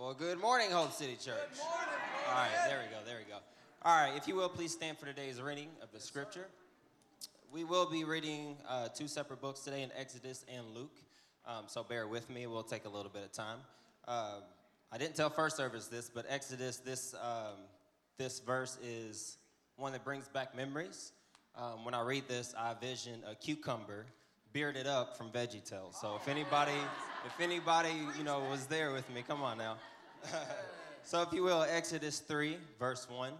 Well, good morning, Hope City Church. Good morning. All right, there we go, there we go. All right, if you will, please stand for today's reading of the scripture. We will be reading uh, two separate books today in Exodus and Luke, um, so bear with me. We'll take a little bit of time. Uh, I didn't tell first service this, but Exodus, this, um, this verse is one that brings back memories. Um, when I read this, I vision a cucumber bearded up from VeggieTales. So if anybody, if anybody, you know, was there with me, come on now. so if you will, Exodus 3, verse 1.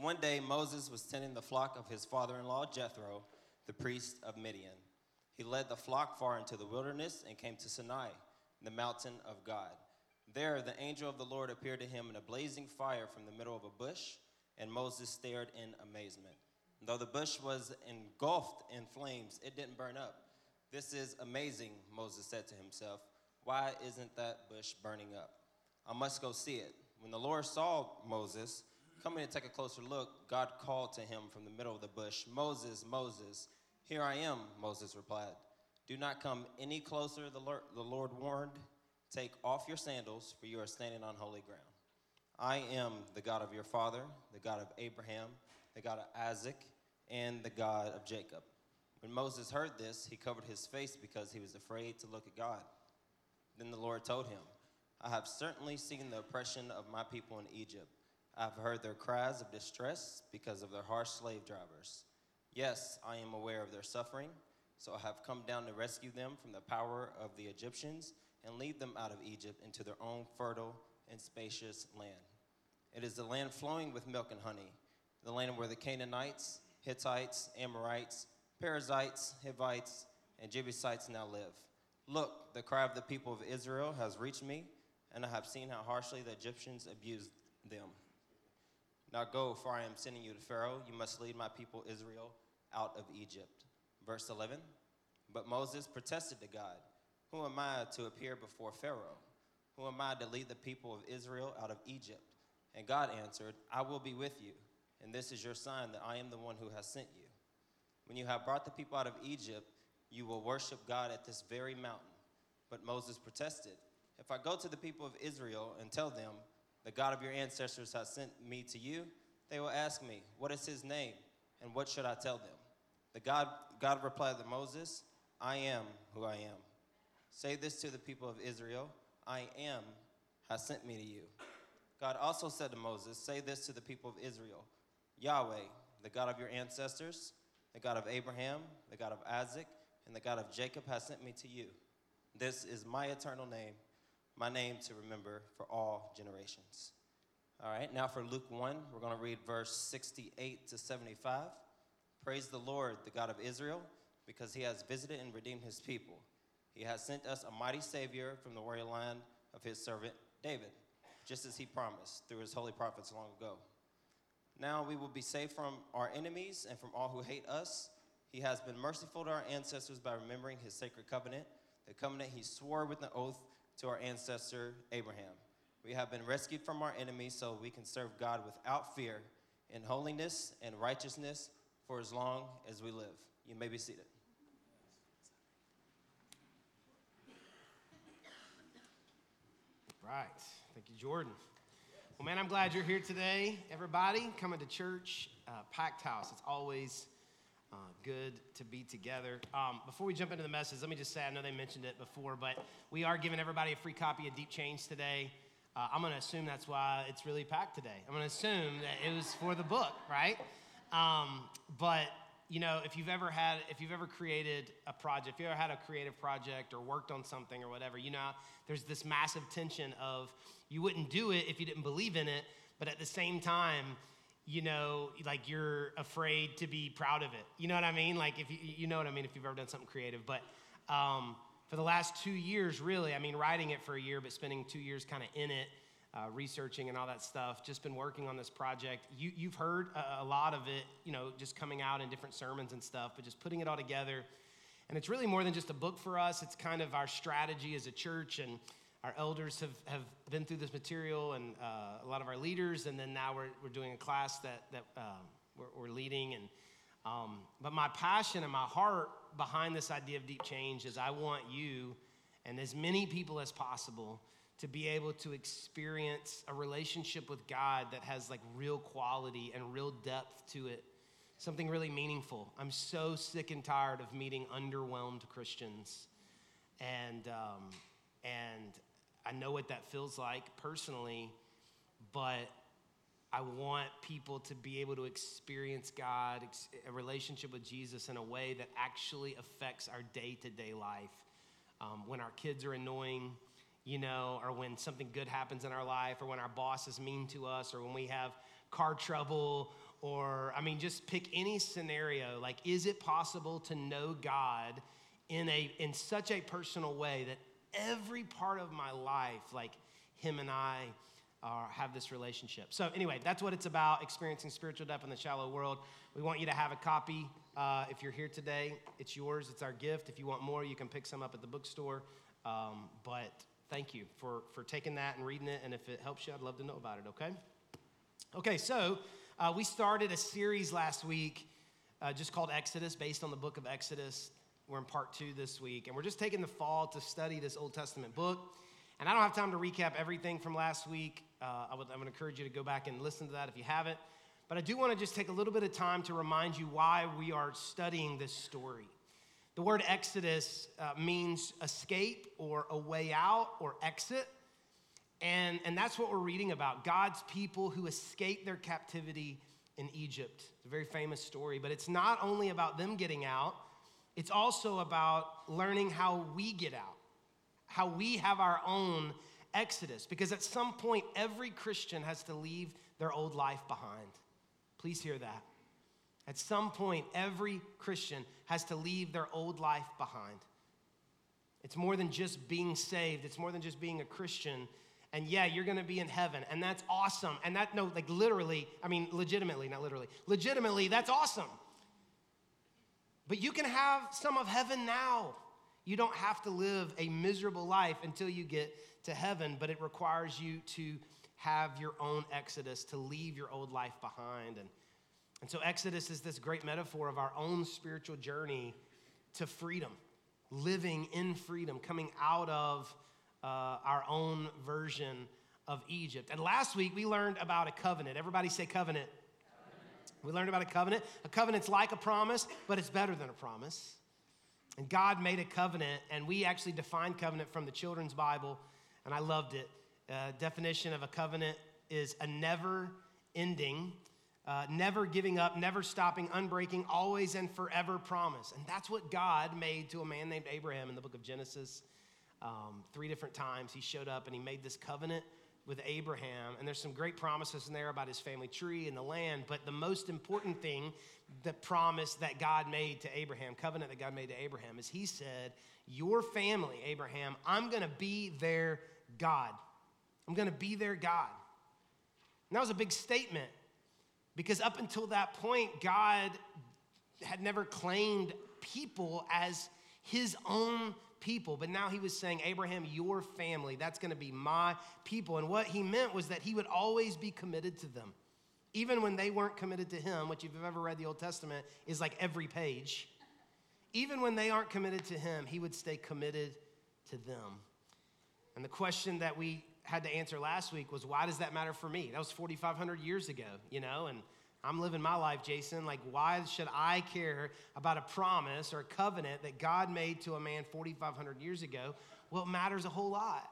One day Moses was tending the flock of his father-in-law Jethro, the priest of Midian. He led the flock far into the wilderness and came to Sinai, the mountain of God. There the angel of the Lord appeared to him in a blazing fire from the middle of a bush, and Moses stared in amazement. Though the bush was engulfed in flames, it didn't burn up. This is amazing, Moses said to himself. Why isn't that bush burning up? I must go see it. When the Lord saw Moses coming to take a closer look, God called to him from the middle of the bush, Moses, Moses. Here I am, Moses replied. Do not come any closer, the Lord, the Lord warned. Take off your sandals, for you are standing on holy ground. I am the God of your father, the God of Abraham, the God of Isaac, and the God of Jacob. When Moses heard this, he covered his face because he was afraid to look at God. Then the Lord told him, I have certainly seen the oppression of my people in Egypt. I have heard their cries of distress because of their harsh slave drivers. Yes, I am aware of their suffering, so I have come down to rescue them from the power of the Egyptians and lead them out of Egypt into their own fertile and spacious land. It is the land flowing with milk and honey, the land where the Canaanites, Hittites, Amorites, Perizzites, Hivites, and Jebusites now live. Look, the cry of the people of Israel has reached me, and I have seen how harshly the Egyptians abused them. Now go, for I am sending you to Pharaoh. You must lead my people Israel out of Egypt. Verse 11 But Moses protested to God, Who am I to appear before Pharaoh? Who am I to lead the people of Israel out of Egypt? And God answered, I will be with you, and this is your sign that I am the one who has sent you. When you have brought the people out of Egypt, you will worship God at this very mountain. But Moses protested, If I go to the people of Israel and tell them, The God of your ancestors has sent me to you, they will ask me, What is his name? And what should I tell them? The God, God replied to Moses, I am who I am. Say this to the people of Israel I am has sent me to you. God also said to Moses, Say this to the people of Israel Yahweh, the God of your ancestors, the God of Abraham, the God of Isaac, and the God of Jacob has sent me to you. This is my eternal name, my name to remember for all generations. All right, now for Luke 1, we're going to read verse 68 to 75. Praise the Lord, the God of Israel, because he has visited and redeemed his people. He has sent us a mighty Savior from the royal line of his servant David, just as he promised through his holy prophets long ago. Now we will be safe from our enemies and from all who hate us. He has been merciful to our ancestors by remembering his sacred covenant, the covenant he swore with an oath to our ancestor Abraham. We have been rescued from our enemies so we can serve God without fear in holiness and righteousness for as long as we live. You may be seated. Right. Thank you, Jordan. Well, man, I'm glad you're here today, everybody, coming to church, uh, packed house. It's always uh, good to be together. Um, before we jump into the message, let me just say I know they mentioned it before, but we are giving everybody a free copy of Deep Change today. Uh, I'm going to assume that's why it's really packed today. I'm going to assume that it was for the book, right? Um, but you know, if you've ever had, if you've ever created a project, if you ever had a creative project or worked on something or whatever, you know, there's this massive tension of you wouldn't do it if you didn't believe in it, but at the same time, you know, like you're afraid to be proud of it. You know what I mean? Like if you, you know what I mean if you've ever done something creative. But um, for the last two years, really, I mean, writing it for a year, but spending two years kind of in it, uh, researching and all that stuff. Just been working on this project. You, you've heard a, lot of it, you know, just coming out in different sermons and stuff, but just putting it all together. And it's really more than just a book for us. It's kind of our strategy as a church and our elders have, have been through this material and uh, a lot of our leaders, and then now we're, we're doing a class that, that um, we're, we're, leading. And, um, but my passion and my heart behind this idea of deep change is I want you and as many people as possible to be able to experience a relationship with God that has like real quality and real depth to it, something really meaningful. I'm so sick and tired of meeting underwhelmed Christians, and um, and I know what that feels like personally, but I want people to be able to experience God, a relationship with Jesus in a way that actually affects our day to day life. Um, when our kids are annoying, you know, or when something good happens in our life, or when our boss is mean to us, or when we have car trouble, or I mean, just pick any scenario. Like, is it possible to know God in a in such a personal way that every part of my life, like Him and I, uh, have this relationship. So, anyway, that's what it's about experiencing spiritual depth in the shallow world. We want you to have a copy. Uh, if you're here today, it's yours, it's our gift. If you want more, you can pick some up at the bookstore. Um, but thank you for, for taking that and reading it. And if it helps you, I'd love to know about it, okay? Okay, so uh, we started a series last week uh, just called Exodus, based on the book of Exodus. We're in part two this week, and we're just taking the fall to study this Old Testament book. And I don't have time to recap everything from last week. Uh, I, would, I would encourage you to go back and listen to that if you haven't. But I do want to just take a little bit of time to remind you why we are studying this story. The word Exodus uh, means escape or a way out or exit. And, and that's what we're reading about God's people who escaped their captivity in Egypt. It's a very famous story, but it's not only about them getting out, it's also about learning how we get out, how we have our own exodus. Because at some point, every Christian has to leave their old life behind. Please hear that. At some point, every Christian has to leave their old life behind. It's more than just being saved, it's more than just being a Christian. And yeah, you're gonna be in heaven, and that's awesome. And that, no, like literally, I mean, legitimately, not literally, legitimately, that's awesome. But you can have some of heaven now. You don't have to live a miserable life until you get to heaven, but it requires you to have your own exodus, to leave your old life behind. And, and so, Exodus is this great metaphor of our own spiritual journey to freedom, living in freedom, coming out of uh, our own version of Egypt. And last week we learned about a covenant. Everybody say covenant. We learned about a covenant. A covenant's like a promise, but it's better than a promise. And God made a covenant, and we actually defined covenant from the children's Bible, and I loved it. Uh, definition of a covenant is a never ending, uh, never giving up, never stopping, unbreaking, always and forever promise. And that's what God made to a man named Abraham in the book of Genesis. Um, three different times he showed up and he made this covenant with Abraham, and there's some great promises in there about his family tree and the land. But the most important thing, the promise that God made to Abraham, covenant that God made to Abraham, is He said, Your family, Abraham, I'm gonna be their God. I'm gonna be their God. And that was a big statement because up until that point, God had never claimed people as His own people. But now he was saying, Abraham, your family, that's going to be my people. And what he meant was that he would always be committed to them. Even when they weren't committed to him, which if you've ever read the Old Testament is like every page. Even when they aren't committed to him, he would stay committed to them. And the question that we had to answer last week was, why does that matter for me? That was 4,500 years ago, you know, and I'm living my life, Jason. Like, why should I care about a promise or a covenant that God made to a man 4,500 years ago? Well, it matters a whole lot.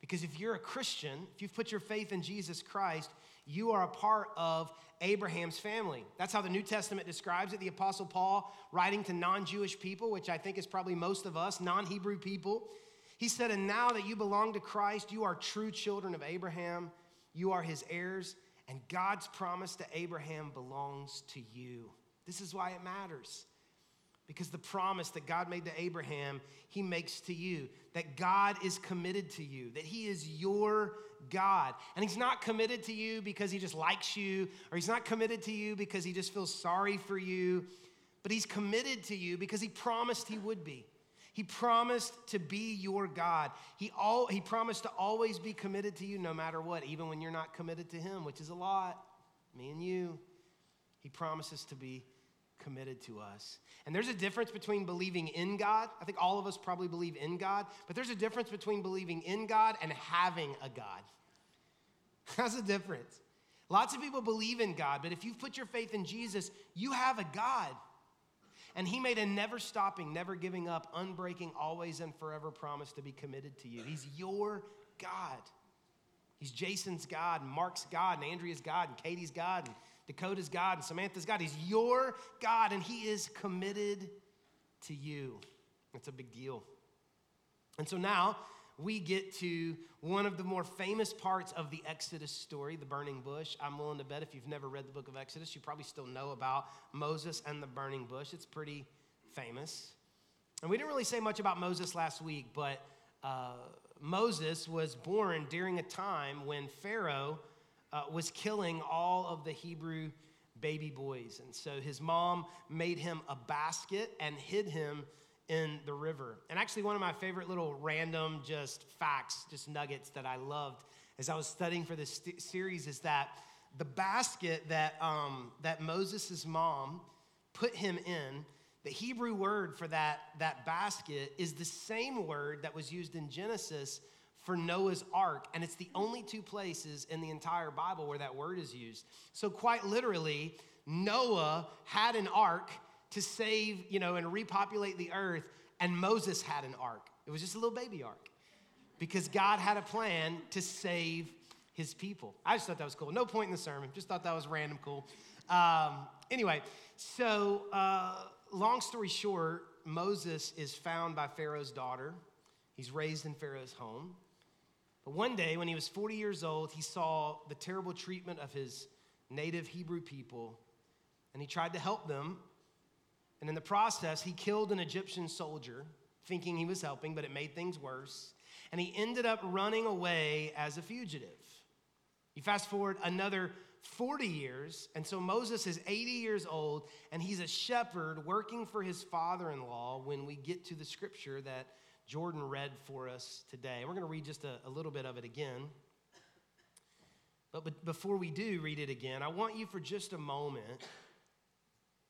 Because if you're a Christian, if you've put your faith in Jesus Christ, you are a part of Abraham's family. That's how the New Testament describes it. The Apostle Paul, writing to non Jewish people, which I think is probably most of us, non Hebrew people, he said, And now that you belong to Christ, you are true children of Abraham, you are his heirs and God's promise to Abraham belongs to you. This is why it matters. Because the promise that God made to Abraham, he makes to you. That God is committed to you, that he is your God. And he's not committed to you because he just likes you, or he's not committed to you because he just feels sorry for you, but he's committed to you because he promised he would be. He promised to be your God. He, all, he promised to always be committed to you no matter what, even when you're not committed to Him, which is a lot. Me and you. He promises to be committed to us. And there's a difference between believing in God. I think all of us probably believe in God, but there's a difference between believing in God and having a God. That's a difference. Lots of people believe in God, but if you've put your faith in Jesus, you have a God. And He made a never stopping, never giving up, unbreaking, always and forever promise to be committed to you. He's your God. He's Jason's God, and Mark's God, and Andrea's God, and Katie's God, and Dakota's God, and Samantha's God. He's your God, and He is committed to you. That's a big deal. And so now we get to one of the more famous parts of the Exodus story, the burning bush. I'm willing to bet if you've never read the book of Exodus, you probably still know about Moses and the burning bush. It's pretty famous. And we didn't really say much about Moses last week, but uh, Moses was born during a time when Pharaoh uh, was killing all of the Hebrew baby boys. And so his mom made him a basket and hid him in the river. And actually, one of my favorite little random just facts, just nuggets that I loved as I was studying for this st- series is that the basket that, um, that Moses' mom put him in, the Hebrew word for that, that basket is the same word that was used in Genesis for Noah's ark, and it's the only two places in the entire Bible where that word is used. So, quite literally, Noah had an ark to save, you know, and repopulate the earth, and Moses had an ark. It was just a little baby ark because God had a plan to save his people. I just thought that was cool. No point in the sermon, just thought that was random cool. Um, anyway, so uh, long story short, Moses is found by Pharaoh's daughter. He's raised in Pharaoh's home. But one day, when he was 40 years old, he saw the terrible treatment of his native Hebrew people, and he tried to help them and in the process, he killed an Egyptian soldier, thinking he was helping, but it made things worse. And he ended up running away as a fugitive. You fast forward another 40 years, and so Moses is 80 years old, and he's a shepherd working for his father in law when we get to the scripture that Jordan read for us today. We're going to read just a, a little bit of it again. But, but before we do read it again, I want you for just a moment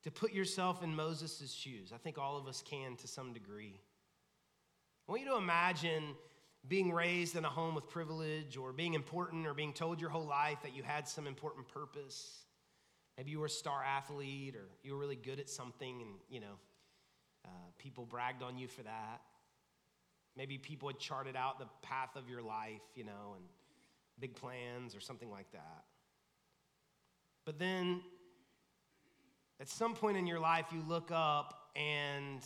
to put yourself in Moses' shoes. I think all of us can to some degree. I want you to imagine being raised in a home with privilege or being important or being told your whole life that you had some important purpose. Maybe you were a star athlete or you were really good at something and, you know, uh, people bragged on you for that. Maybe people had charted out the path of your life, you know, and big plans or something like that. But then at some point in your life, you look up and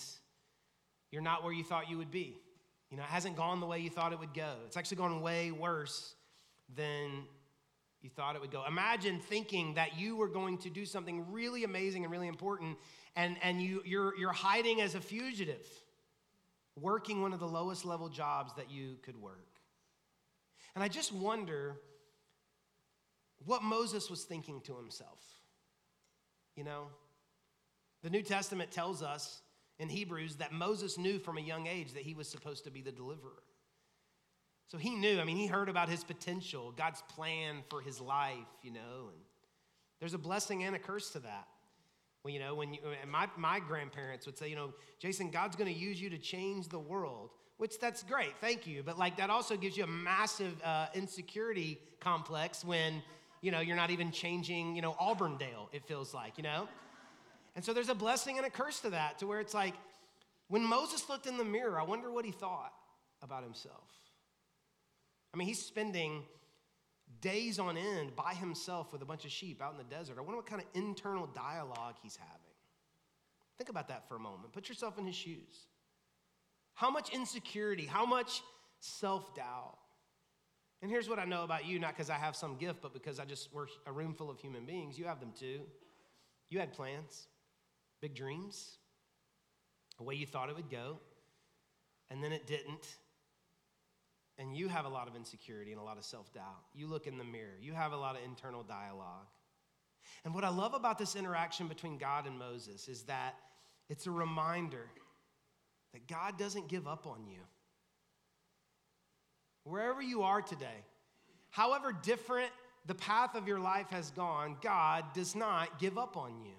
you're not where you thought you would be. You know, it hasn't gone the way you thought it would go. It's actually gone way worse than you thought it would go. Imagine thinking that you were going to do something really amazing and really important, and, and you, you're, you're hiding as a fugitive, working one of the lowest level jobs that you could work. And I just wonder what Moses was thinking to himself. You know, the New Testament tells us in Hebrews that Moses knew from a young age that he was supposed to be the deliverer. So he knew, I mean, he heard about his potential, God's plan for his life, you know, and there's a blessing and a curse to that. Well, you know, when you, my, my grandparents would say, you know, Jason, God's going to use you to change the world, which that's great, thank you. But like that also gives you a massive uh, insecurity complex when, you know, you're not even changing, you know, Auburndale, it feels like, you know? And so there's a blessing and a curse to that, to where it's like, when Moses looked in the mirror, I wonder what he thought about himself. I mean, he's spending days on end by himself with a bunch of sheep out in the desert. I wonder what kind of internal dialogue he's having. Think about that for a moment. Put yourself in his shoes. How much insecurity, how much self doubt. And here's what I know about you, not because I have some gift, but because I just, we're a room full of human beings. You have them too. You had plans big dreams, a way you thought it would go, and then it didn't. And you have a lot of insecurity and a lot of self doubt. You look in the mirror, you have a lot of internal dialogue. And what I love about this interaction between God and Moses is that it's a reminder that God doesn't give up on you. Wherever you are today, however different the path of your life has gone, God does not give up on you.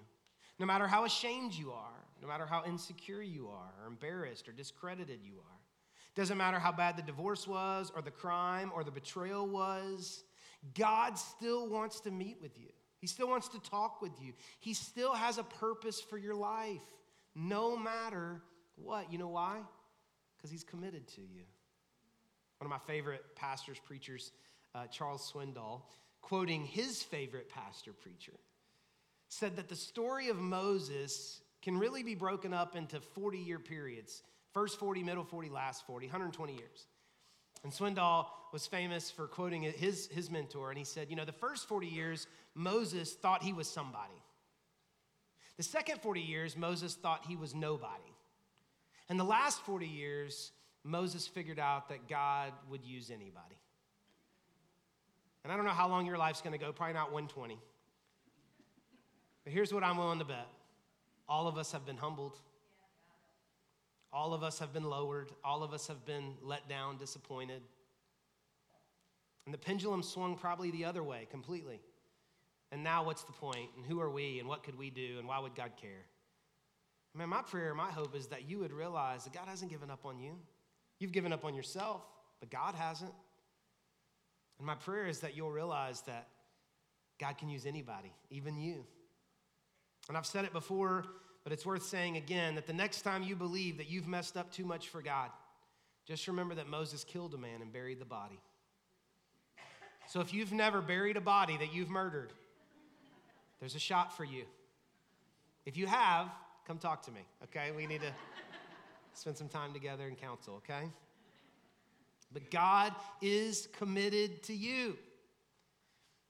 no matter how ashamed you are, no matter how insecure you are, or embarrassed, or discredited you are. Doesn't matter how bad the divorce was, or the crime, or the betrayal was, God still wants to meet with you. He still wants to talk with you. He still has a purpose for your life, no matter what. You know why? Because He's committed to you. One of my favorite pastors, preachers, uh, Charles Swindoll, quoting his favorite pastor preacher, said that the story of Moses can really be broken up into 40 year periods first 40, middle 40, last 40, 120 years. And Swindoll was famous for quoting his, his mentor, and he said, You know, the first 40 years, Moses thought he was somebody. The second 40 years, Moses thought he was nobody. And the last 40 years, Moses figured out that God would use anybody. And I don't know how long your life's gonna go, probably not 120. But here's what I'm willing to bet all of us have been humbled. All of us have been lowered. All of us have been let down, disappointed. And the pendulum swung probably the other way completely. And now, what's the point? And who are we? And what could we do? And why would God care? I mean, my prayer, my hope is that you would realize that God hasn't given up on you. You've given up on yourself, but God hasn't. And my prayer is that you'll realize that God can use anybody, even you. And I've said it before, but it's worth saying again that the next time you believe that you've messed up too much for God, just remember that Moses killed a man and buried the body. So if you've never buried a body that you've murdered, there's a shot for you. If you have, come talk to me, okay? We need to spend some time together and counsel, okay? But God is committed to you.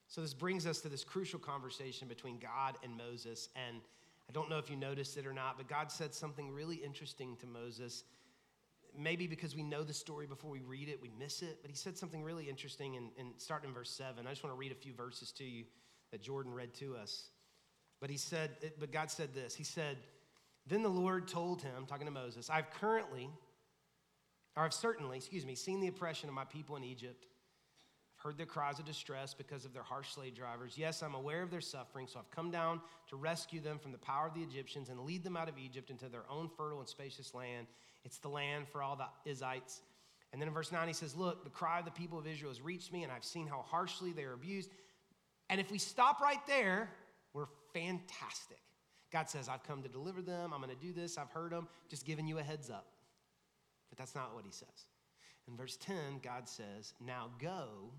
So this brings us to this crucial conversation between God and Moses. And I don't know if you noticed it or not, but God said something really interesting to Moses. Maybe because we know the story before we read it, we miss it. But he said something really interesting and in, in, starting in verse 7. I just want to read a few verses to you that Jordan read to us. But he said, but God said this. He said, Then the Lord told him, talking to Moses, I've currently, or I've certainly, excuse me, seen the oppression of my people in Egypt I've heard their cries of distress because of their harsh slave drivers. Yes, I'm aware of their suffering, so I've come down to rescue them from the power of the Egyptians and lead them out of Egypt into their own fertile and spacious land. It's the land for all the Israelites. And then in verse 9, he says, Look, the cry of the people of Israel has reached me, and I've seen how harshly they are abused. And if we stop right there, we're fantastic. God says, I've come to deliver them. I'm going to do this. I've heard them. Just giving you a heads up. But that's not what he says. In verse 10, God says, Now go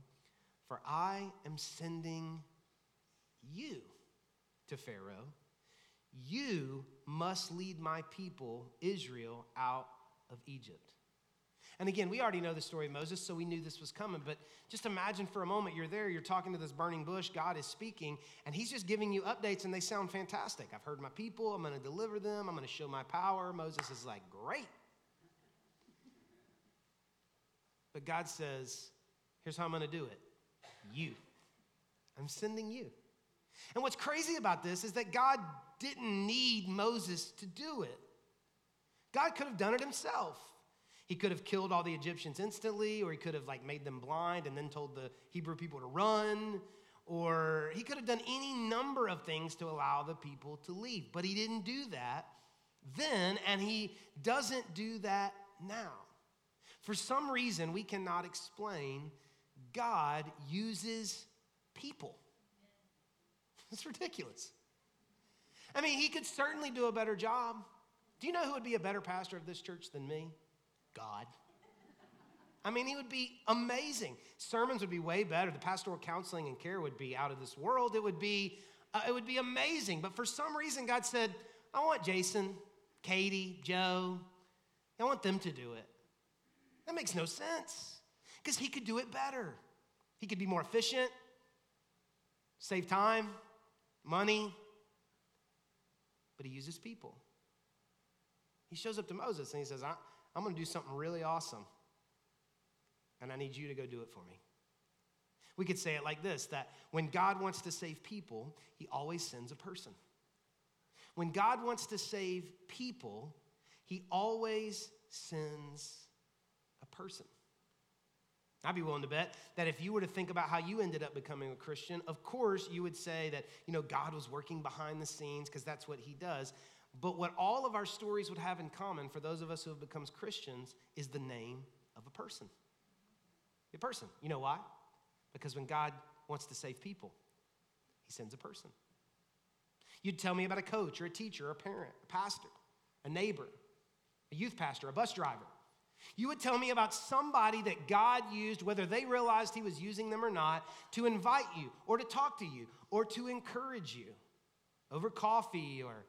for I am sending you to Pharaoh. You must lead my people, Israel, out of Egypt. And again, we already know the story of Moses, so we knew this was coming. But just imagine for a moment you're there, you're talking to this burning bush, God is speaking, and He's just giving you updates, and they sound fantastic. I've heard my people, I'm going to deliver them, I'm going to show my power. Moses is like, great. But God says, here's how I'm going to do it you. I'm sending you. And what's crazy about this is that God didn't need Moses to do it. God could have done it himself. He could have killed all the Egyptians instantly, or he could have like made them blind and then told the Hebrew people to run, or he could have done any number of things to allow the people to leave. But he didn't do that then, and he doesn't do that now. For some reason we cannot explain, God uses people. It's ridiculous. I mean, he could certainly do a better job. Do you know who would be a better pastor of this church than me? God. I mean, he would be amazing. Sermons would be way better. The pastoral counseling and care would be out of this world. It would be, uh, it would be amazing. But for some reason, God said, I want Jason, Katie, Joe, I want them to do it. That makes no sense because he could do it better. He could be more efficient, save time, money, but he uses people. He shows up to Moses and he says, I'm going to do something really awesome, and I need you to go do it for me. We could say it like this that when God wants to save people, he always sends a person. When God wants to save people, he always sends a person. I'd be willing to bet that if you were to think about how you ended up becoming a Christian, of course you would say that, you know, God was working behind the scenes because that's what he does. But what all of our stories would have in common for those of us who have become Christians is the name of a person. A person. You know why? Because when God wants to save people, he sends a person. You'd tell me about a coach or a teacher or a parent, a pastor, a neighbor, a youth pastor, a bus driver. You would tell me about somebody that God used, whether they realized He was using them or not, to invite you or to talk to you or to encourage you over coffee or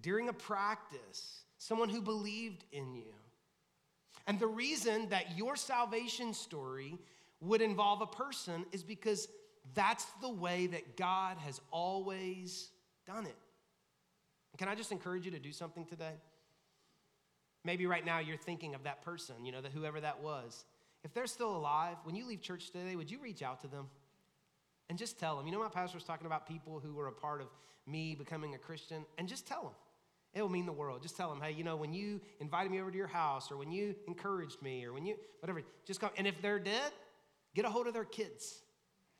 during a practice, someone who believed in you. And the reason that your salvation story would involve a person is because that's the way that God has always done it. Can I just encourage you to do something today? Maybe right now you're thinking of that person, you know, whoever that was. If they're still alive, when you leave church today, would you reach out to them and just tell them? You know, my pastor was talking about people who were a part of me becoming a Christian, and just tell them. It will mean the world. Just tell them, hey, you know, when you invited me over to your house, or when you encouraged me, or when you, whatever, just come. And if they're dead, get a hold of their kids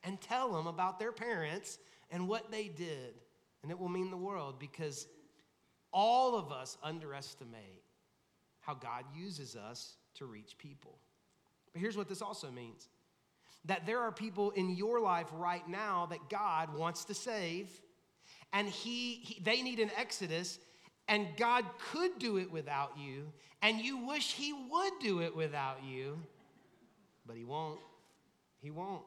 and tell them about their parents and what they did. And it will mean the world because all of us underestimate how God uses us to reach people. But here's what this also means that there are people in your life right now that God wants to save, and he, he they need an exodus, and God could do it without you, and you wish He would do it without you, but He won't. He won't.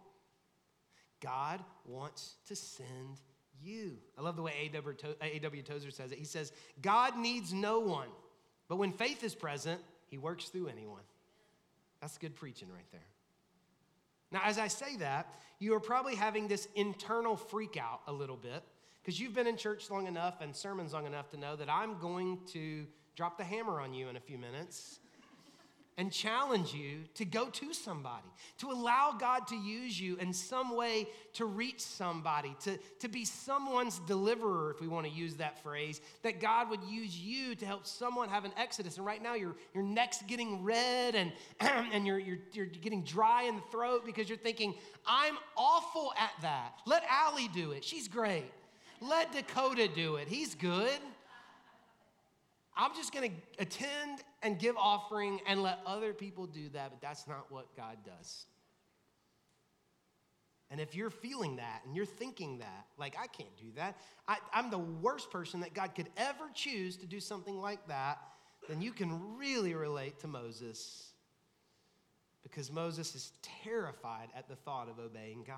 God wants to send you. I love the way A.W. Uh, Tozer says it. He says, God needs no one, but when faith is present, He works through anyone. That's good preaching right there. Now, as I say that, you are probably having this internal freak out a little bit because you've been in church long enough and sermons long enough to know that I'm going to drop the hammer on you in a few minutes and challenge you to go to somebody, to allow God to use you in some way to reach somebody, to, to be someone's deliverer, if we want to use that phrase, that God would use you to help someone have an exodus. And right now, your, your neck's getting red and, and you're, you're, you're getting dry in the throat because you're thinking, I'm awful at that. Let Allie do it. She's great. Let Dakota do it. He's good. I'm just going to attend and give offering and let other people do that, but that's not what God does. And if you're feeling that and you're thinking that, like, I can't do that, I, am the worst person that God could ever choose to do something like that, then you can really relate to Moses because Moses is terrified at the thought of obeying God.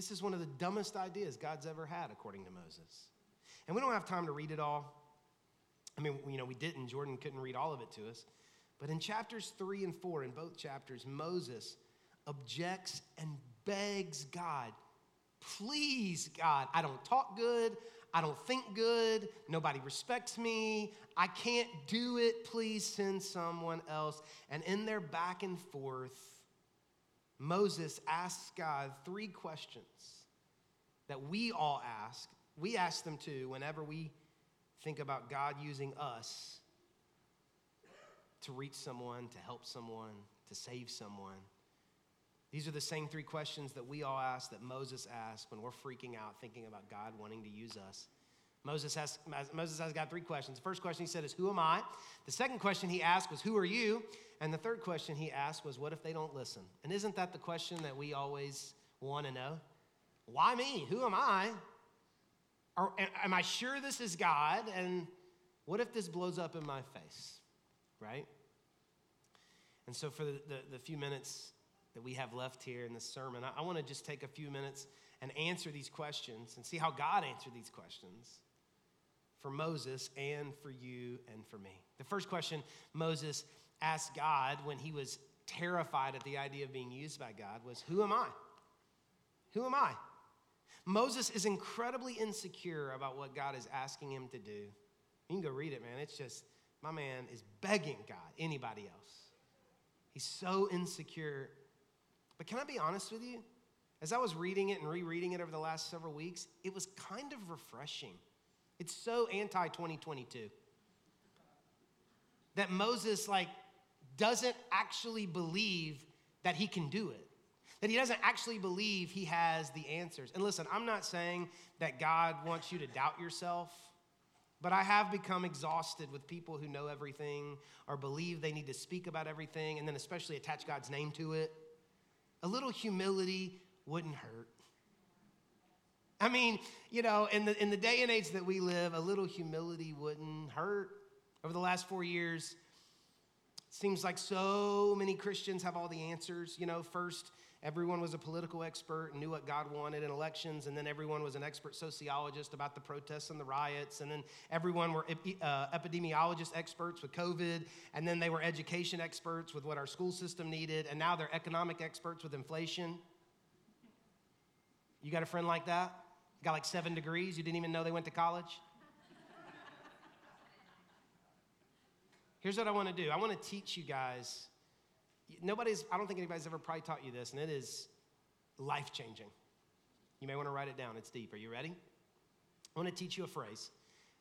This is one of the dumbest ideas God's ever had, according to Moses. And we don't have time to read it all. I mean, you know, we didn't. Jordan couldn't read all of it to us. But in chapters three and four, in both chapters, Moses objects and begs God, please, God, I don't talk good. I don't think good. Nobody respects me. I can't do it. Please send someone else. And in their back and forth, Moses asks God three questions that we all ask. We ask them too whenever we think about God using us to reach someone, to help someone, to save someone. These are the same three questions that we all ask, that Moses asked when we're freaking out thinking about God wanting to use us. Moses has, Moses has got three questions. The first question he said is, Who am I? The second question he asked was, Who are you? And the third question he asked was, What if they don't listen? And isn't that the question that we always want to know? Why me? Who am I? Or am I sure this is God? And what if this blows up in my face? Right? And so, for the, the, the few minutes that we have left here in this sermon, I, I want to just take a few minutes and answer these questions and see how God answered these questions for Moses and for you and for me. The first question Moses asked God when he was terrified at the idea of being used by God was, Who am I? Who am I? Moses is incredibly insecure about what God is asking him to do. You can go read it, man. It's just, my man is begging God, anybody else. He's so insecure. But can I be honest with you? As I was reading it and rereading it over the last several weeks, it was kind of refreshing. It's so anti 2022 that Moses, like, doesn't actually believe that he can do it, that he doesn't actually believe he has the answers. And listen, I'm not saying that God wants you to doubt yourself. But I have become exhausted with people who know everything or believe they need to speak about everything and then especially attach God's name to it. A little humility wouldn't hurt. I mean, you know, in the, in the day and age that we live, a little humility wouldn't hurt. Over the last four years, it seems like so many Christians have all the answers. You know, first, everyone was a political expert and knew what God wanted in elections, and then everyone was an expert sociologist about the protests and the riots, and then everyone were uh, epidemiologist experts with COVID, and then they were education experts with what our school system needed, and now they're economic experts with inflation. You got a friend like that? Got like seven degrees, you didn't even know they went to college? Here's what I want to do I want to teach you guys. Nobody's, I don't think anybody's ever probably taught you this, and it is life changing. You may want to write it down, it's deep. Are you ready? I want to teach you a phrase.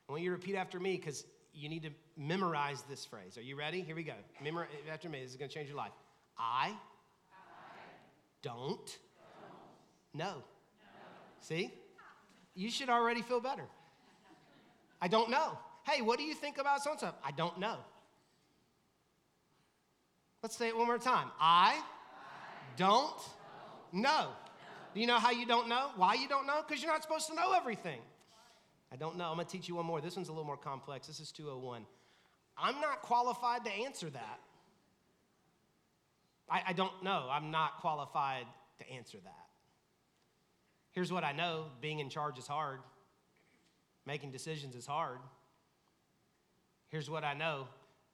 I want you to repeat after me because you need to memorize this phrase. Are you ready? Here we go. Memorize after me. This is going to change your life. I, I don't, don't. know. No. See? You should already feel better. I don't know. Hey, what do you think about so and so? I don't know. Let's say it one more time. I, I don't, don't know. Do you know how you don't know? Why you don't know? Because you're not supposed to know everything. I don't know. I'm going to teach you one more. This one's a little more complex. This is 201. I'm not qualified to answer that. I, I don't know. I'm not qualified to answer that. Here's what I know being in charge is hard, making decisions is hard. Here's what I know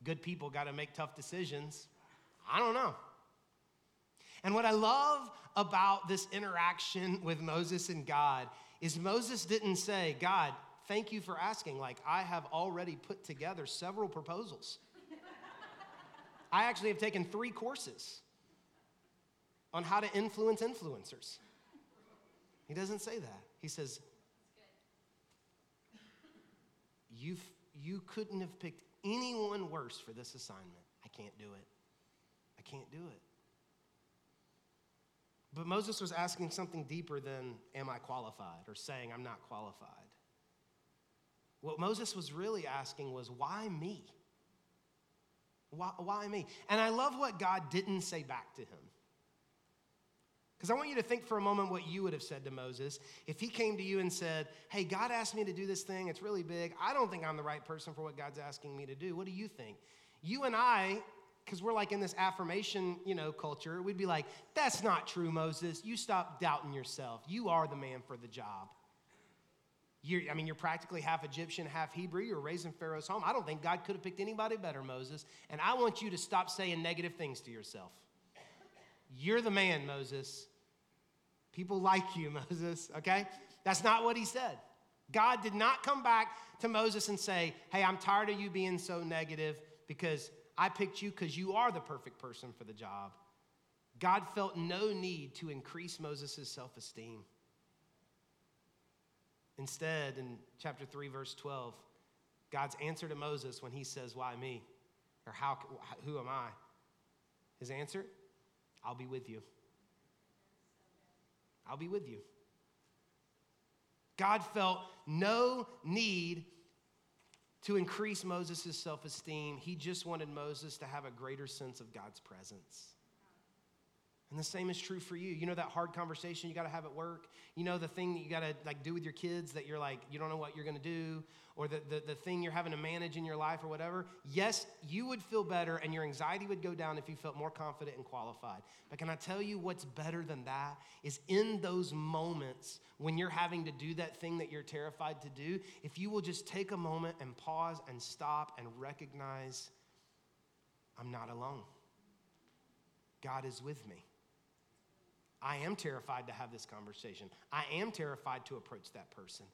good people got to make tough decisions. I don't know. And what I love about this interaction with Moses and God is Moses didn't say, God, thank you for asking. Like, I have already put together several proposals. I actually have taken three courses on how to influence influencers. He doesn't say that. He says, you you couldn't have picked anyone worse for this assignment. I can't do it. I can't do it. But Moses was asking something deeper than, Am I qualified? or saying, I'm not qualified. What Moses was really asking was, Why me? Why, why me? And I love what God didn't say back to him. Because I want you to think for a moment what you would have said to Moses if he came to you and said, Hey, God asked me to do this thing. It's really big. I don't think I'm the right person for what God's asking me to do. What do you think? You and I, because we're like in this affirmation, you know, culture, we'd be like, That's not true, Moses. You stop doubting yourself. You are the man for the job. You're, I mean, you're practically half Egyptian, half Hebrew. You're raised in Pharaoh's home. I don't think God could have picked anybody better, Moses. And I want you to stop saying negative things to yourself. You're the man, Moses. People like you, Moses, okay? That's not what he said. God did not come back to Moses and say, Hey, I'm tired of you being so negative because I picked you because you are the perfect person for the job. God felt no need to increase Moses' self esteem. Instead, in chapter 3, verse 12, God's answer to Moses when he says, Why me? Or how, who am I? His answer, I'll be with you. I'll be with you. God felt no need to increase Moses' self esteem. He just wanted Moses to have a greater sense of God's presence. And the same is true for you. You know that hard conversation you got to have at work? You know the thing that you got to like do with your kids that you're like you don't know what you're going to do or the, the, the thing you're having to manage in your life or whatever? Yes, you would feel better and your anxiety would go down if you felt more confident and qualified. But can I tell you what's better than that is in those moments when you're having to do that thing that you're terrified to do, if you will just take a moment and pause and stop and recognize I'm not alone. God is with me. I am terrified to have this conversation. I am terrified to approach that person.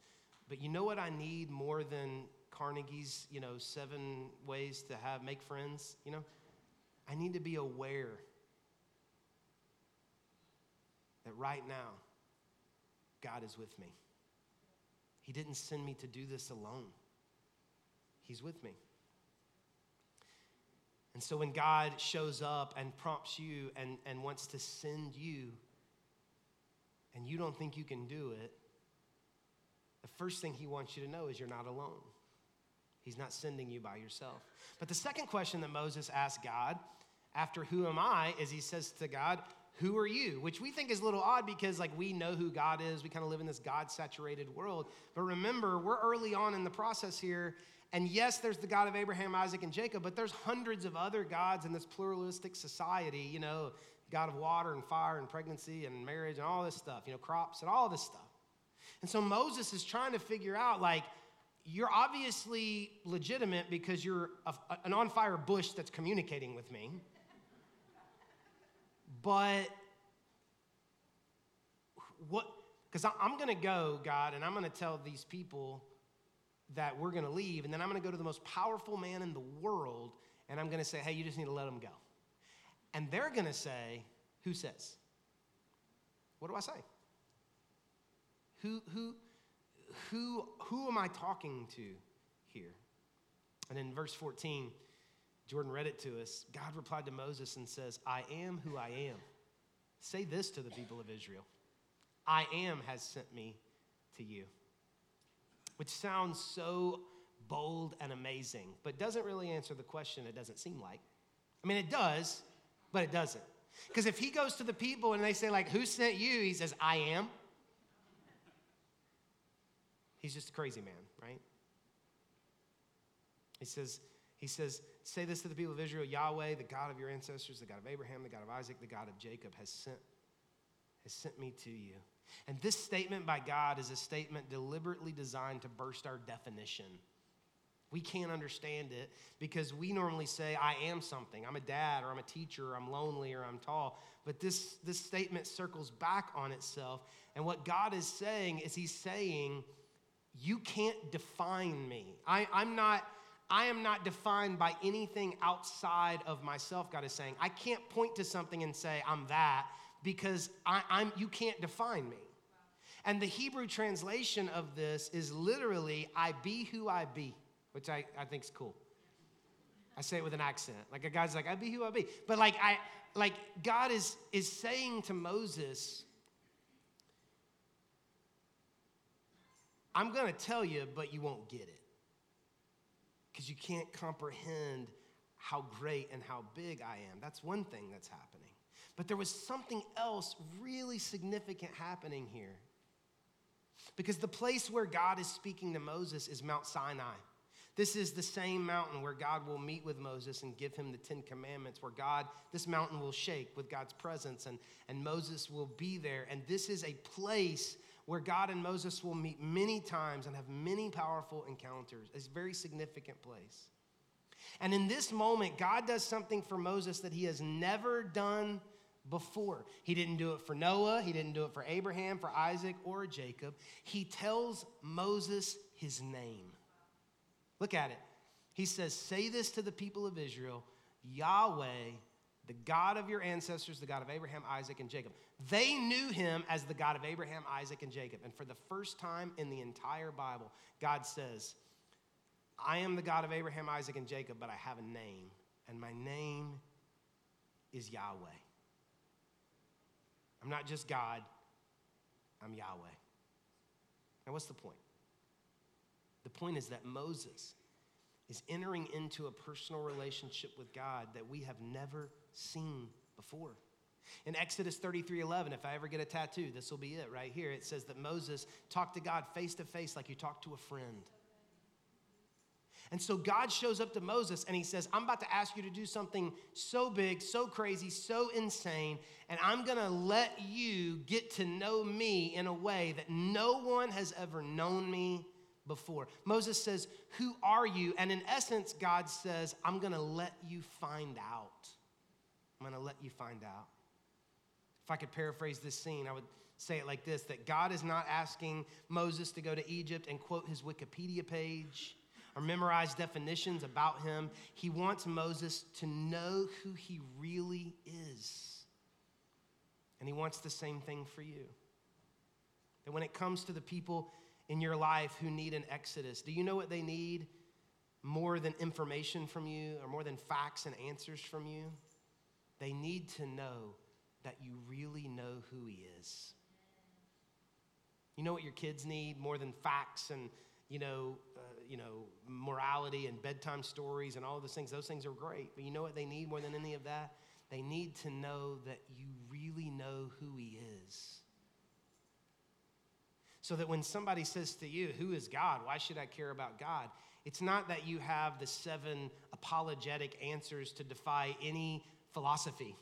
But you know what I need more than Carnegie's, you know, seven ways to have make friends, you know? I need to be aware that right now God is with me. He didn't send me to do this alone. He's with me. And so when God shows up and prompts you and, and wants to send you, and you don't think you can do it, the first thing he wants you to know is you're not alone. He's not sending you by yourself. But the second question that Moses asked God after who am I is he says to God, who are you? Which we think is a little odd because like we know who God is. We kind of live in this God-saturated world. But remember, we're early on in the process here. And yes, there's the God of Abraham, Isaac, and Jacob, but there's hundreds of other gods in this pluralistic society, you know, God of water and fire and pregnancy and marriage and all this stuff, you know, crops and all this stuff. And so Moses is trying to figure out like, you're obviously legitimate because you're a, an on fire bush that's communicating with me. But what, because I'm going to go, God, and I'm going to tell these people that we're going to leave, and then I'm going to go to the most powerful man in the world, and I'm going to say, hey, you just need to let them go. And they're going to say, who says? What do I say? Who, who, who, who am I talking to here? And in verse 14, Jordan read it to us. God replied to Moses and says, I am who I am. Say this to the people of Israel I am has sent me to you. Which sounds so bold and amazing, but doesn't really answer the question, it doesn't seem like. I mean, it does, but it doesn't. Because if he goes to the people and they say, like, who sent you? He says, I am. He's just a crazy man, right? He says, he says, say this to the people of Israel Yahweh, the God of your ancestors, the God of Abraham, the God of Isaac, the God of Jacob, has sent, has sent me to you. And this statement by God is a statement deliberately designed to burst our definition. We can't understand it because we normally say, I am something. I'm a dad, or I'm a teacher, or I'm lonely, or I'm tall. But this, this statement circles back on itself. And what God is saying is, He's saying, You can't define me. I, I'm not. I am not defined by anything outside of myself, God is saying. I can't point to something and say, I'm that, because I, am you can't define me. And the Hebrew translation of this is literally, I be who I be, which I, I think is cool. I say it with an accent. Like a guy's like, I be who I be. But like I like God is is saying to Moses, I'm gonna tell you, but you won't get it because you can't comprehend how great and how big I am. That's one thing that's happening. But there was something else really significant happening here. Because the place where God is speaking to Moses is Mount Sinai. This is the same mountain where God will meet with Moses and give him the Ten Commandments, where God, this mountain will shake with God's presence and, and Moses will be there. And this is a place where God and Moses will meet many times and have many powerful encounters. It's a very significant place. And in this moment, God does something for Moses that he has never done before. He didn't do it for Noah, he didn't do it for Abraham, for Isaac, or Jacob. He tells Moses his name. Look at it. He says, Say this to the people of Israel Yahweh the God of your ancestors, the God of Abraham, Isaac, and Jacob. They knew him as the God of Abraham, Isaac, and Jacob. And for the first time in the entire Bible, God says, I am the God of Abraham, Isaac, and Jacob, but I have a name, and my name is Yahweh. I'm not just God, I'm Yahweh. Now, what's the point? The point is that Moses is entering into a personal relationship with God that we have never seen before. In Exodus 33 11, if I ever get a tattoo, this will be it right here. It says that Moses talked to God face to face like you talk to a friend. And so God shows up to Moses and he says, I'm about to ask you to do something so big, so crazy, so insane, and I'm gonna let you get to know me in a way that no one has ever known me before. Moses says, Who are you? And in essence, God says, I'm gonna let you find out. I'm going to let you find out. If I could paraphrase this scene, I would say it like this that God is not asking Moses to go to Egypt and quote his Wikipedia page or memorize definitions about him. He wants Moses to know who he really is. And he wants the same thing for you. That when it comes to the people in your life who need an exodus, do you know what they need? more than information from you or more than facts and answers from you. They need to know that you really know who He is. You know what your kids need more than facts and you know, uh, you know, morality and bedtime stories and all those things. Those things are great, but you know what they need more than any of that? They need to know that you really know who He is. So that when somebody says to you, Who is God? Why should I care about God? It's not that you have the seven apologetic answers to defy any philosophy,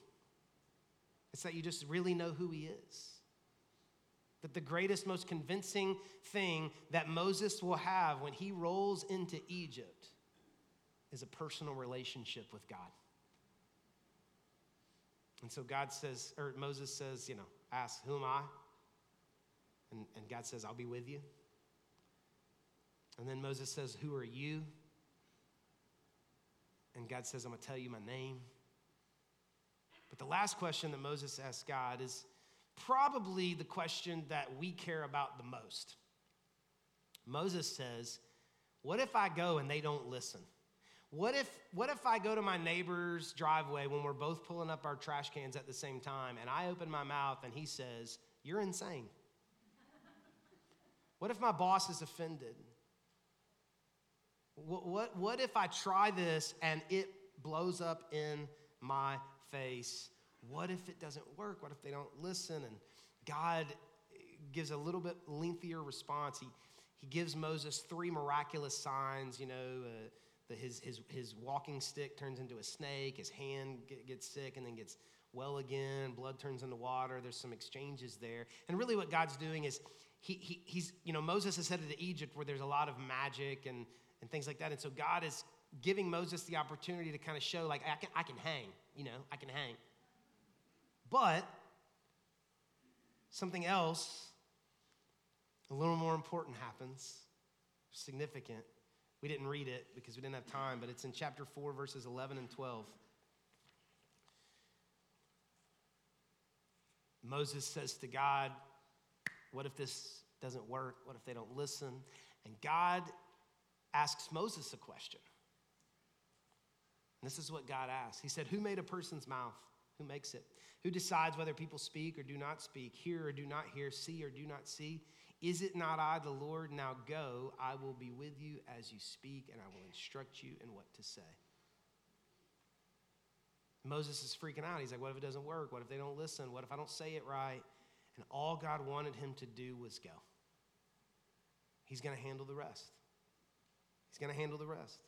it's that you just really know who He is. That the greatest, most convincing thing that Moses will have when he rolls into Egypt is a personal relationship with God. And so God says, or Moses says, you know, ask, Who am I? And, and God says, I'll be with you. And then Moses says, Who are you? And God says, I'm going to tell you my name. But the last question that Moses asks God is probably the question that we care about the most. Moses says, What if I go and they don't listen? What if, what if I go to my neighbor's driveway when we're both pulling up our trash cans at the same time and I open my mouth and he says, You're insane? What if my boss is offended? What, what, what if I try this and it blows up in my face? What if it doesn't work? What if they don't listen? And God gives a little bit lengthier response. He, he gives Moses three miraculous signs, you know. Uh, his, his, his walking stick turns into a snake, his hand get, gets sick and then gets well again, blood turns into water. There's some exchanges there. And really, what God's doing is he, he, he's, you know, Moses is headed to Egypt where there's a lot of magic and, and things like that. And so God is giving Moses the opportunity to kind of show, like, I can, I can hang, you know, I can hang. But something else, a little more important, happens, significant. We didn't read it because we didn't have time, but it's in chapter 4, verses 11 and 12. Moses says to God, What if this doesn't work? What if they don't listen? And God asks Moses a question. And this is what God asked. He said, Who made a person's mouth? Who makes it? Who decides whether people speak or do not speak, hear or do not hear, see or do not see? Is it not I, the Lord? Now go, I will be with you as you speak, and I will instruct you in what to say. Moses is freaking out. He's like, What if it doesn't work? What if they don't listen? What if I don't say it right? And all God wanted him to do was go. He's going to handle the rest. He's going to handle the rest.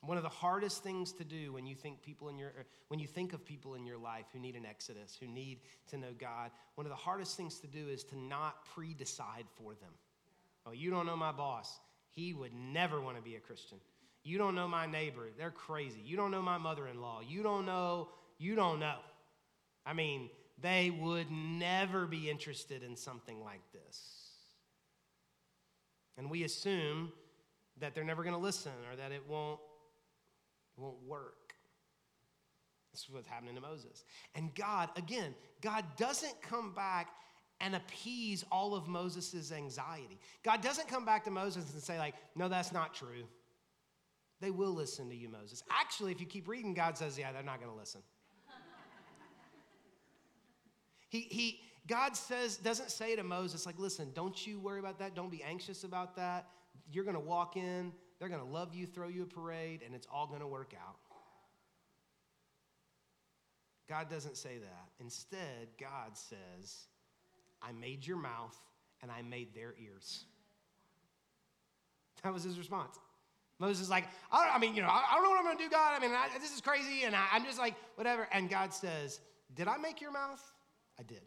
One of the hardest things to do when you think people in your er, when you think of people in your life who need an exodus, who need to know God, one of the hardest things to do is to not pre-decide for them. Oh, you don't know my boss. He would never want to be a Christian. You don't know my neighbor. They're crazy. You don't know my mother-in-law. You don't know, you don't know. I mean, they would never be interested in something like this. And we assume that they're never going to listen or that it won't it won't work. That's what's happening to Moses. And God, again, God doesn't come back and appease all of Moses' anxiety. God doesn't come back to Moses and say, like, no, that's not true. They will listen to you, Moses. Actually, if you keep reading, God says, yeah, they're not going to listen. He, he, God says, doesn't say to Moses, like, listen, don't you worry about that. Don't be anxious about that. You're going to walk in, they're going to love you, throw you a parade, and it's all going to work out. God doesn't say that. Instead, God says, I made your mouth and I made their ears. That was his response. Moses is like, I, I mean, you know, I, I, don't know what I'm going to do, God. I mean, I, this is crazy, and I, I'm just like, whatever. And God says, Did I make your mouth? I did.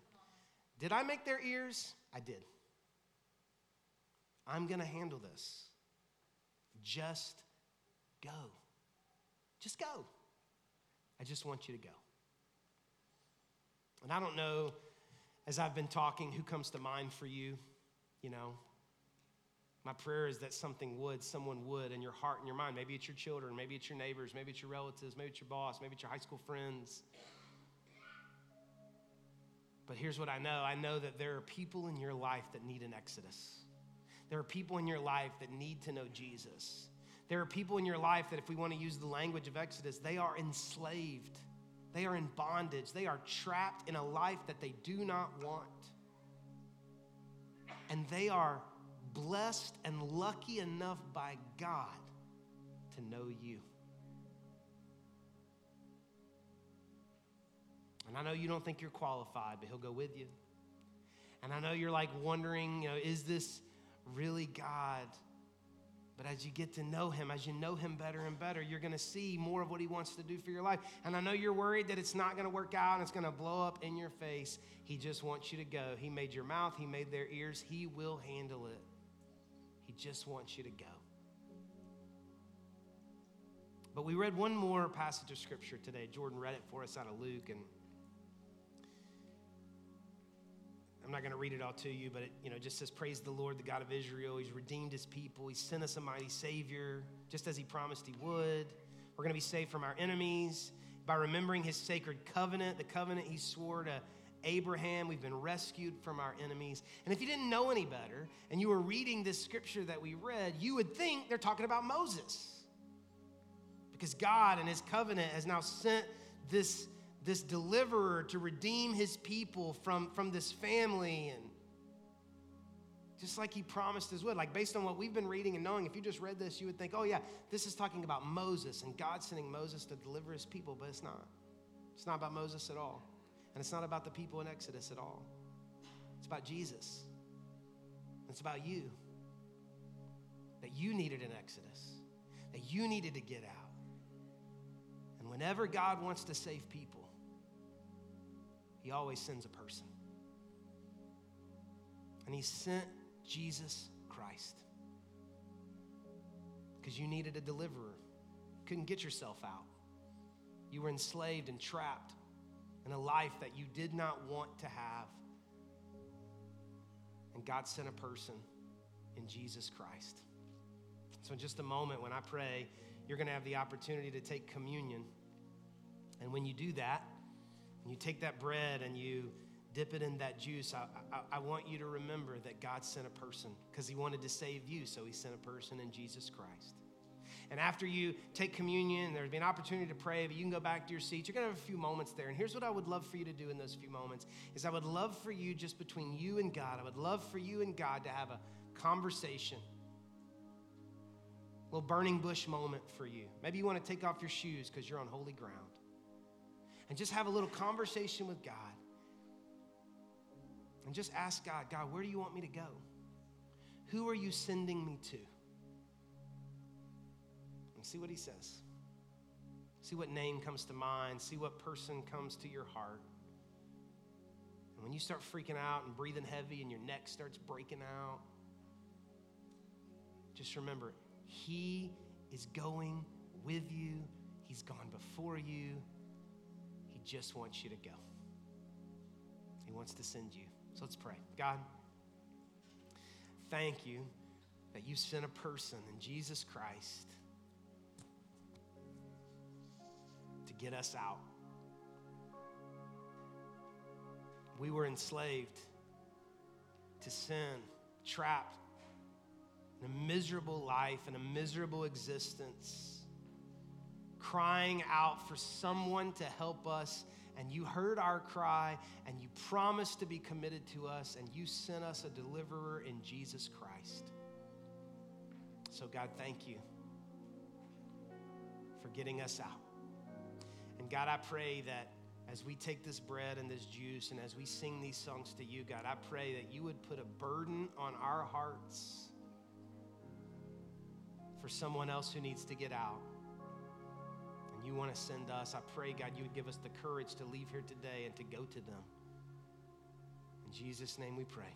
Did I make their ears? I did. I'm going to handle this. Just go. Just go. I just want you to go. And I don't know, as I've been talking, who comes to mind for you, you know. My prayer is that something would, someone would in your heart and your mind. Maybe it's your children, maybe it's your neighbors, maybe it's your relatives, maybe it's your boss, maybe it's your high school friends. But here's what I know I know that there are people in your life that need an exodus. There are people in your life that need to know Jesus. There are people in your life that, if we want to use the language of Exodus, they are enslaved. They are in bondage. They are trapped in a life that they do not want. And they are blessed and lucky enough by God to know you. And I know you don't think you're qualified, but He'll go with you. And I know you're like wondering, you know, is this really God? But as you get to know Him, as you know Him better and better, you're going to see more of what He wants to do for your life. And I know you're worried that it's not going to work out and it's going to blow up in your face. He just wants you to go. He made your mouth, He made their ears. He will handle it. He just wants you to go. But we read one more passage of Scripture today. Jordan read it for us out of Luke. And I'm not going to read it all to you, but it you know, just says, Praise the Lord, the God of Israel. He's redeemed his people. He sent us a mighty Savior, just as he promised he would. We're going to be saved from our enemies by remembering his sacred covenant, the covenant he swore to Abraham. We've been rescued from our enemies. And if you didn't know any better and you were reading this scripture that we read, you would think they're talking about Moses. Because God and his covenant has now sent this this deliverer to redeem his people from, from this family and just like he promised his would. Like based on what we've been reading and knowing, if you just read this, you would think, oh yeah, this is talking about Moses and God sending Moses to deliver his people, but it's not. It's not about Moses at all. And it's not about the people in Exodus at all. It's about Jesus. It's about you. That you needed an Exodus. That you needed to get out. And whenever God wants to save people, he always sends a person. And He sent Jesus Christ because you needed a deliverer. Couldn't get yourself out. You were enslaved and trapped in a life that you did not want to have. And God sent a person in Jesus Christ. So, in just a moment, when I pray, you're going to have the opportunity to take communion. And when you do that, and you take that bread and you dip it in that juice, I, I, I want you to remember that God sent a person because He wanted to save you, so He sent a person in Jesus Christ. And after you take communion, there'll be an opportunity to pray, but you can go back to your seats. You're going to have a few moments there. And here's what I would love for you to do in those few moments is I would love for you just between you and God, I would love for you and God to have a conversation. A little burning bush moment for you. Maybe you want to take off your shoes because you're on holy ground and just have a little conversation with God. And just ask God, God, where do you want me to go? Who are you sending me to? And see what he says. See what name comes to mind. See what person comes to your heart. And when you start freaking out and breathing heavy and your neck starts breaking out, just remember, He is going with you, He's gone before you, just wants you to go. He wants to send you. So let's pray. God, thank you that you sent a person in Jesus Christ to get us out. We were enslaved to sin, trapped in a miserable life and a miserable existence crying out for someone to help us, and you heard our cry, and you promised to be committed to us, and you sent us a deliverer in Jesus Christ. So, God, thank you for getting us out. And God, I pray that as we take this bread and this juice and as we sing these songs to you, God, I pray that you would put a burden on our hearts for someone else who needs to get out you want to send us, I pray, God, you would give us the courage to leave here today and to go to them. In Jesus' name we pray.